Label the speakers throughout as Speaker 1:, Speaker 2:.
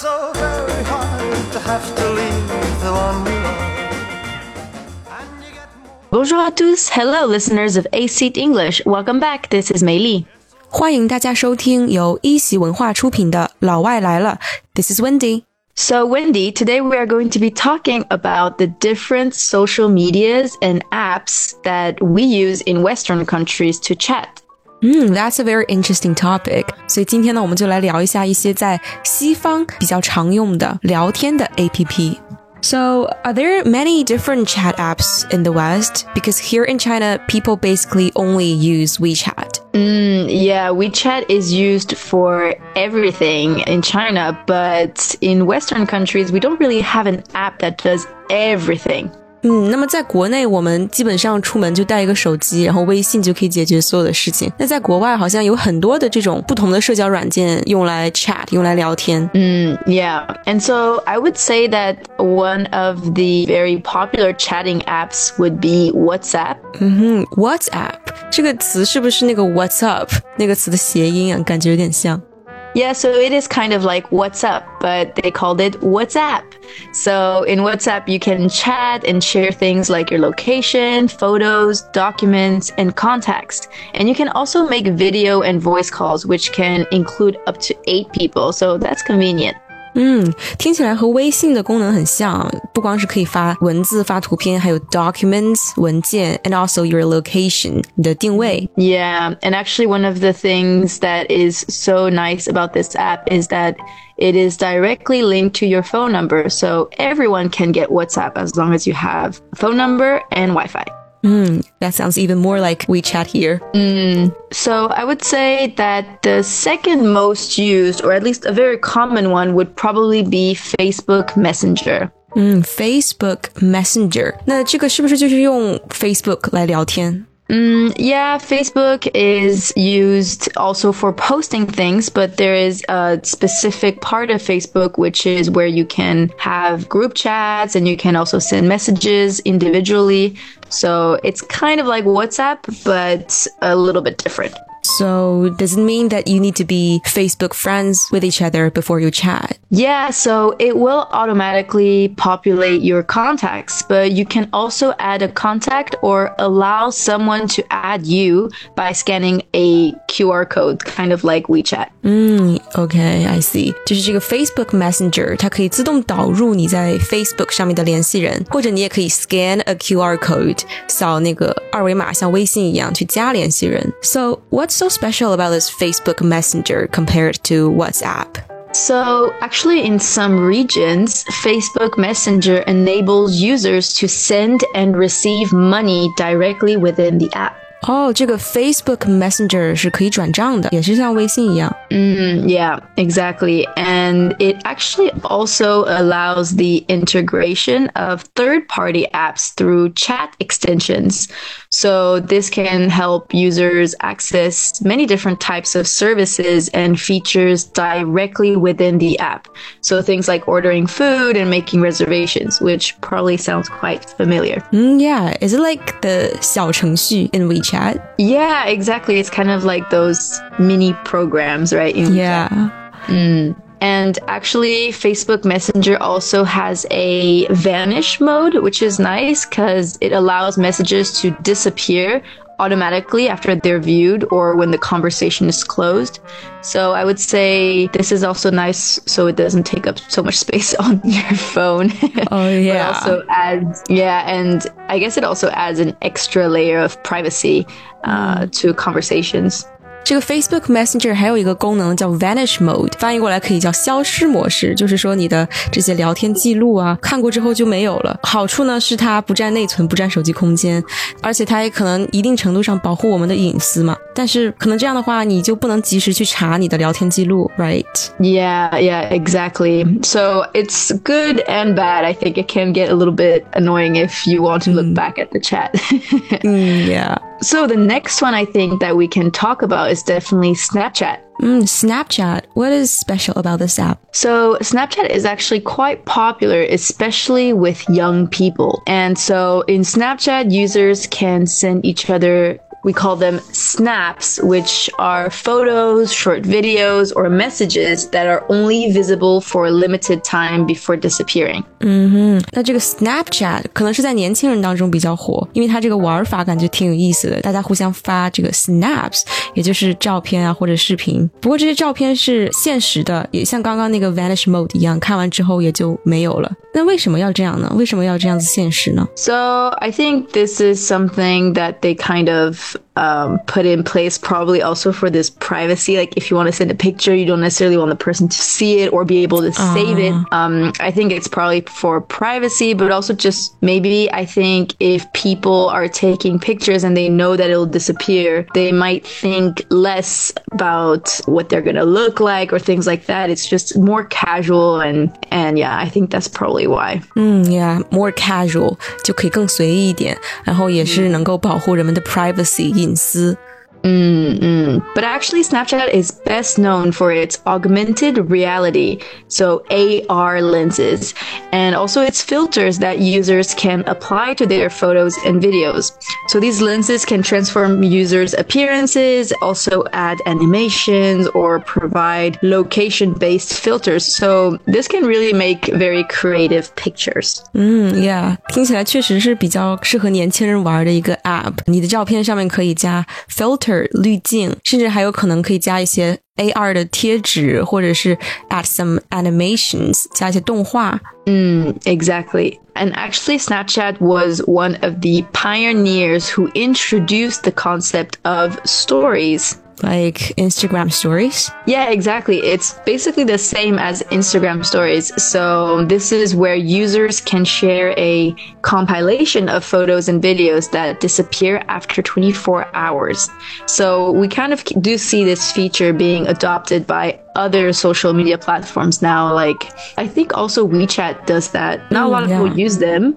Speaker 1: so very hard to have to leave the one we love.
Speaker 2: Bonjour à tous, hello listeners of A Seat English. Welcome back. This is Mei Li.
Speaker 3: 欢迎大家收听由一席文化出品的《老外来了》，This is Wendi.
Speaker 2: So, Wendi, today we are going to be talking about the different social medias and apps that we use in Western countries to chat.
Speaker 3: 嗯，That's a very interesting topic。所以今天呢，我们就来聊一下一些在西方比较常用的聊天的 APP。So, are there many different chat apps in the West? Because here in China, people basically only use WeChat.
Speaker 2: Mm, yeah, WeChat is used for everything in China, but in Western countries, we don't really have an app that does everything.
Speaker 3: 嗯，那么在国内，我们基本上出门就带一个手机，然后微信就可以解决所有的事情。那在国外，好像有很多的这种不同的社交软件用来 chat，用来聊天。
Speaker 2: Mm, yeah. And so I would say that one of the very popular chatting apps would be WhatsApp.
Speaker 3: 嗯哼，WhatsApp 这个词是不是那个 What's up 那个词的谐音啊？感觉有点像。
Speaker 2: Yeah, so it is kind of like What's up, but they called it WhatsApp. So in WhatsApp, you can chat and share things like your location, photos, documents, and contacts. And you can also make video and voice calls, which can include up to eight people. So that's convenient.
Speaker 3: 嗯，听起来和微信的功能很像，不光是可以发文字、发图片，还有 documents 文件，and also your location 你的定位。
Speaker 2: Yeah, and actually, one of the things that is so nice about this app is that it is directly linked to your phone number. So everyone can get WhatsApp as long as you have a phone number and Wi Fi.
Speaker 3: 嗯，That sounds even more like WeChat here.
Speaker 2: So I would say that the second most used, or at least a very common one, would probably be Facebook Messenger.
Speaker 3: 嗯，Facebook Messenger，那这个是不是就是用 Facebook 来聊天？
Speaker 2: Mm, yeah, Facebook is used also for posting things, but there is a specific part of Facebook which is where you can have group chats and you can also send messages individually. So it's kind of like WhatsApp, but a little bit different.
Speaker 3: So does it mean that you need to be Facebook friends with each other before you chat?
Speaker 2: Yeah, so it will automatically populate your contacts, but you can also add a contact or allow someone to add you by scanning a QR code, kind of like WeChat.
Speaker 3: 嗯，OK, I see，就是这个 Facebook Messenger，它可以自动导入你在 Facebook 上面的联系人，或者你也可以 scan a QR code， 扫那个二维码，像微信一样去加联系人。So what's so special about this Facebook Messenger compared to WhatsApp?
Speaker 2: So, actually, in some regions, Facebook Messenger enables users to send and receive money directly within the app.
Speaker 3: 哦，这个 Facebook Messenger 是可以转账的，也是像微信一样。
Speaker 2: Mm, yeah, exactly. And it actually also allows the integration of third party apps through chat extensions. So, this can help users access many different types of services and features directly within the app. So, things like ordering food and making reservations, which probably sounds quite familiar.
Speaker 3: 嗯，Yeah, is it like the 小程序 in WeChat?
Speaker 2: Yeah, exactly. It's kind of like those mini programs, right?
Speaker 3: Yeah. Mm.
Speaker 2: And actually, Facebook Messenger also has a vanish mode, which is nice because it allows messages to disappear automatically after they're viewed or when the conversation is closed. So I would say this is also nice so it doesn't take up so much space on your phone.
Speaker 3: Oh, yeah.
Speaker 2: also adds, yeah, and I guess it also adds an extra layer of privacy uh, to conversations.
Speaker 3: 这个 Facebook Messenger 还有一个功能叫 Vanish Mode，翻译过来可以叫消失模式，就是说你的这些聊天记录啊，看过之后就没有了。好处呢是它不占内存，不占手机空间，而且它也可能一定程度上保护我们的隐私嘛。但是可能这样的话，你就不能及时去查你的聊天记录，right？
Speaker 2: Yeah, yeah, exactly. So it's good and bad. I think it can get a little bit annoying if you want to look back at the chat.
Speaker 3: 嗯，Yeah。
Speaker 2: so the next one I think that we can talk about is definitely Snapchat.
Speaker 3: Mm, Snapchat. What is special about this
Speaker 2: app？So Snapchat is actually quite popular, especially with young people. And so in Snapchat, users can send each other we call them snaps, which are photos, short videos, or messages that are only visible for a limited time before disappearing.
Speaker 3: 那这个 Snapchat 可能是在年轻人当中比较火，因为它这个玩法感觉挺有意思的，大家互相发这个 snaps，也就是照片啊或者视频。不过这些照片是现实的，也像刚刚那个 vanish mode 一样，看完之后也就没有了。那为什么要这样呢？为什么要这样子现实呢？
Speaker 2: So I think this is something that they kind of off um, put in place, probably also for this privacy. Like if you want to send a picture, you don't necessarily want the person to see it or be able to save it. Um, I think it's probably for privacy, but also just maybe I think if people are taking pictures and they know that it'll disappear, they might think less about what they're gonna look like or things like that. It's just more casual and and yeah, I think that's probably why.
Speaker 3: 嗯，Yeah，more casual 就可以更随意一点，然后也是能够保护人们的 privacy 隐私。
Speaker 2: Mm-mm. But actually, Snapchat is best known for its augmented reality, so AR lenses, and also its filters that users can apply to their photos and videos. So these lenses can transform users' appearances, also add animations, or provide location based filters. So this can really make very creative pictures.
Speaker 3: 嗯，Yeah，听起来确实是比较适合年轻人玩的一个 App。你的照片上面可以加 filter 滤镜，甚至还有可能可以加一些 AR 的贴纸，或者是 add some animations，加一些动画。
Speaker 2: Mm, exactly. And actually, Snapchat was one of the pioneers who introduced the concept of stories.
Speaker 3: Like Instagram
Speaker 2: Stories，Yeah, exactly. It's basically the same as Instagram stories. So, this is where users can share a compilation of photos and videos that disappear after 24 hours. So, we kind of do see this feature being adopted by other social media platforms now. Like, I think also WeChat does that. Not a lot of
Speaker 3: yeah.
Speaker 2: people use them,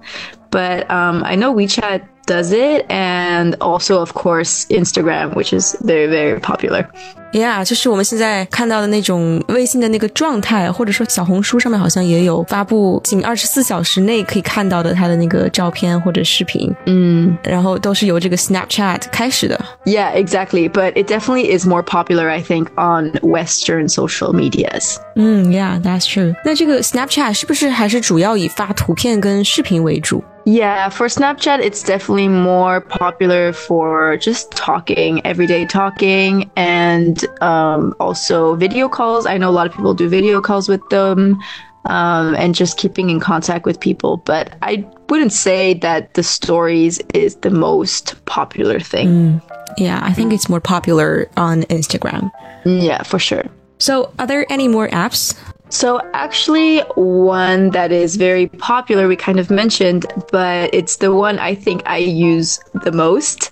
Speaker 2: but um, I know WeChat does it, and also, of course, Instagram, which is very, very popular.
Speaker 3: Yeah，就是我们现在看到的那种微信的那个状态，或者说小红书上面好像也有发布，仅二十四小时内可以看到的它的那个照片或者视频，嗯，然后都是由这个 Snapchat 开始的。
Speaker 2: Yeah, exactly. But it definitely is more popular, I think, on Western social medias.
Speaker 3: 嗯，Yeah，that's true。那这个 Snapchat 是不是还是主要以发图片跟视频为主？
Speaker 2: Yeah, for Snapchat, it's definitely more popular for just talking, everyday talking, and um, also video calls. I know a lot of people do video calls with them. Um, and just keeping in contact with people, but I wouldn't say that the stories is the most popular thing.
Speaker 3: Yeah, I think it's more popular on Instagram.
Speaker 2: Yeah, for sure.
Speaker 3: So, are there any more apps?
Speaker 2: So, actually, one that is very popular, we kind of mentioned, but it's the one I think I use the most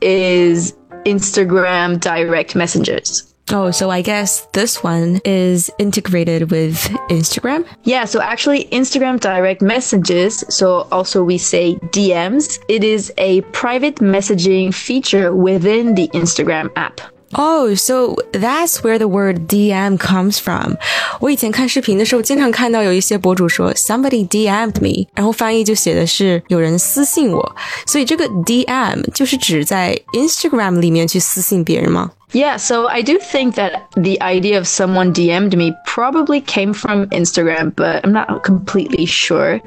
Speaker 2: is Instagram direct messages.
Speaker 3: Oh, so I guess this one is integrated with Instagram.
Speaker 2: Yeah, so actually, Instagram direct messages, so also we say DMs, it is a private messaging feature within the Instagram app.
Speaker 3: Oh, so that's where the word DM comes from. 我以前看视频的时候，经常看到有一些博主说 somebody DM'd me，然后翻译就写的是有人私信我，所以这个 DM 就是指在 Instagram 里面去私信别人吗？
Speaker 2: Yeah, so I do think that the idea of someone DM'd me probably came from Instagram, but I'm not completely sure.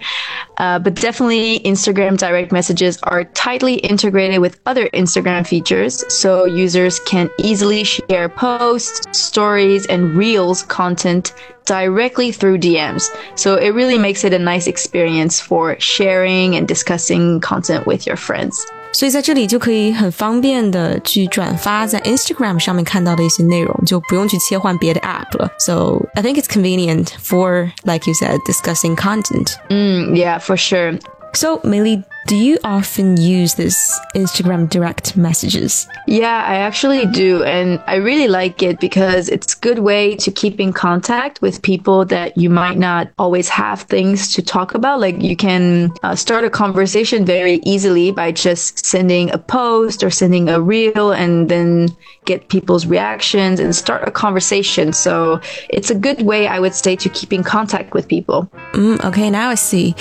Speaker 2: Uh, but definitely, Instagram direct messages are tightly integrated with other Instagram features, so users can easily share posts, stories, and reels content directly through DMs. So it really makes it a nice experience for sharing and discussing content with your friends.
Speaker 3: 所以在这里就可以很方便的去转发在 Instagram 上面看到的一些内容，就不用去切换别的 app 了。So I think it's convenient for, like you said, discussing content.
Speaker 2: Mm, yeah, for sure.
Speaker 3: So, Millie, do you often use this Instagram direct messages?
Speaker 2: Yeah, I actually do. And I really like it because it's a good way to keep in contact with people that you might not always have things to talk about. Like you can uh, start a conversation very easily by just sending a post or sending a reel and then get people's reactions and start a conversation. So it's a good way, I would say, to keep in contact with people.
Speaker 3: Mm, okay, now I see.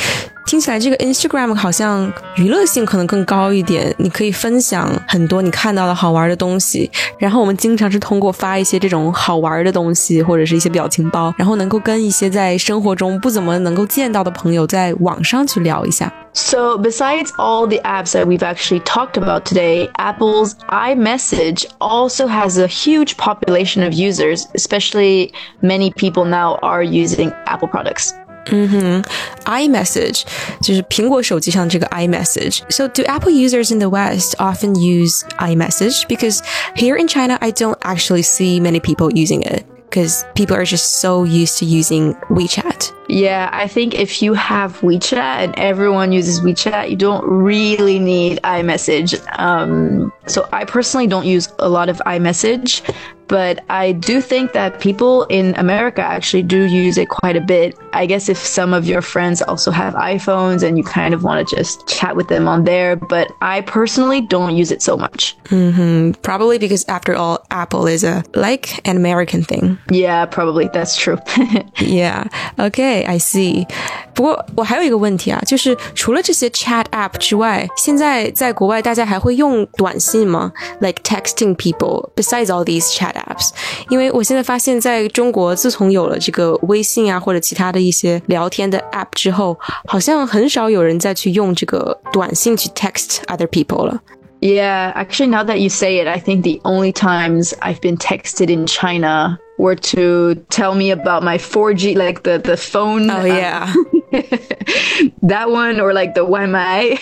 Speaker 3: 听起来这个 Instagram 好像娱乐性可能更高一点，你可以分享很多你看到的好玩的东西。然后我们经常是通过发一些这种好玩的东西，或者是一些表情包，然后能够跟一些在生活中不怎么能够见到的朋友在网上去聊一下。
Speaker 2: So, besides all the apps that we've actually talked about today, Apple's iMessage also has a huge population of users, especially many people now are using Apple products.
Speaker 3: Mm-hmm. iMessage 就是苹果手机上这个 iMessage. So do Apple users in the West often use iMessage? Because here in China, I don't actually see many people using it because people are just so used to using WeChat.
Speaker 2: Yeah, I think if you have WeChat and everyone uses WeChat, you don't really need iMessage. Um, so I personally don't use a lot of iMessage, but I do think that people in America actually do use it quite a bit. I guess if some of your friends also have iPhones and you kind of want to just chat with them on there, but I personally don't use it so much.
Speaker 3: Mm-hmm. Probably because after all, Apple is a like an American thing.
Speaker 2: Yeah, probably that's true.
Speaker 3: yeah. Okay, I see. 不过我还有一个问题啊，就是除了这些 chat app 之外，现在在国外大家还会用短信吗？Like texting people besides all these chat apps？因为我现在发现，在中国自从有了这个微信啊或者其他的一些聊天的 app 之后，好像很少有人再去用这个短信去 text other people 了。
Speaker 2: Yeah, actually, now that you say it, I think the only times I've been texted in China were to tell me about my 4G, like the, the phone.
Speaker 3: Oh, yeah.
Speaker 2: that one, or like the Wi-Fi.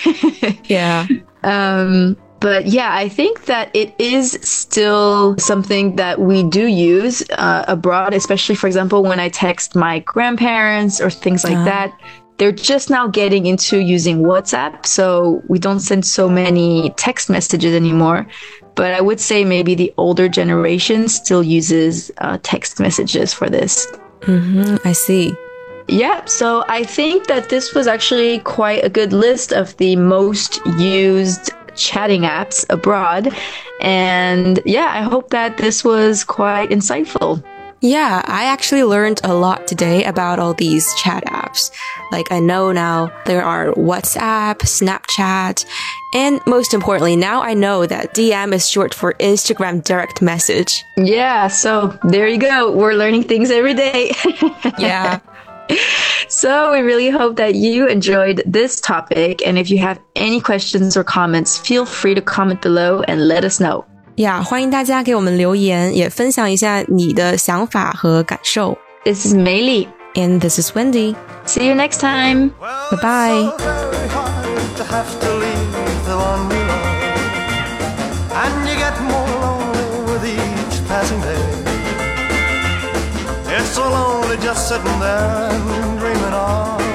Speaker 3: yeah.
Speaker 2: Um, but yeah, I think that it is still something that we do use uh, abroad, especially, for example, when I text my grandparents or things like uh. that. They're just now getting into using WhatsApp, so we don't send so many text messages anymore. But I would say maybe the older generation still uses uh, text messages for this.
Speaker 3: Mm-hmm, I see.
Speaker 2: Yeah, so I think that this was actually quite a good list of the most used chatting apps abroad. And yeah, I hope that this was quite insightful.
Speaker 3: Yeah, I actually learned a lot today about all these chat apps. Like I know now there are WhatsApp, Snapchat, and most importantly, now I know that DM is short for Instagram direct message.
Speaker 2: Yeah, so there you go. We're learning things every day.
Speaker 3: yeah
Speaker 2: so we really hope that you enjoyed this topic. And if you have any questions or comments, feel free to comment below and let us know.
Speaker 3: 呀，yeah, 欢迎大家给我们留言，也分享一下你的想法和感受。
Speaker 2: This is Meili
Speaker 3: and this is Wendi.
Speaker 2: See you next time.
Speaker 3: Well, bye
Speaker 1: bye. So sitting there dreaming of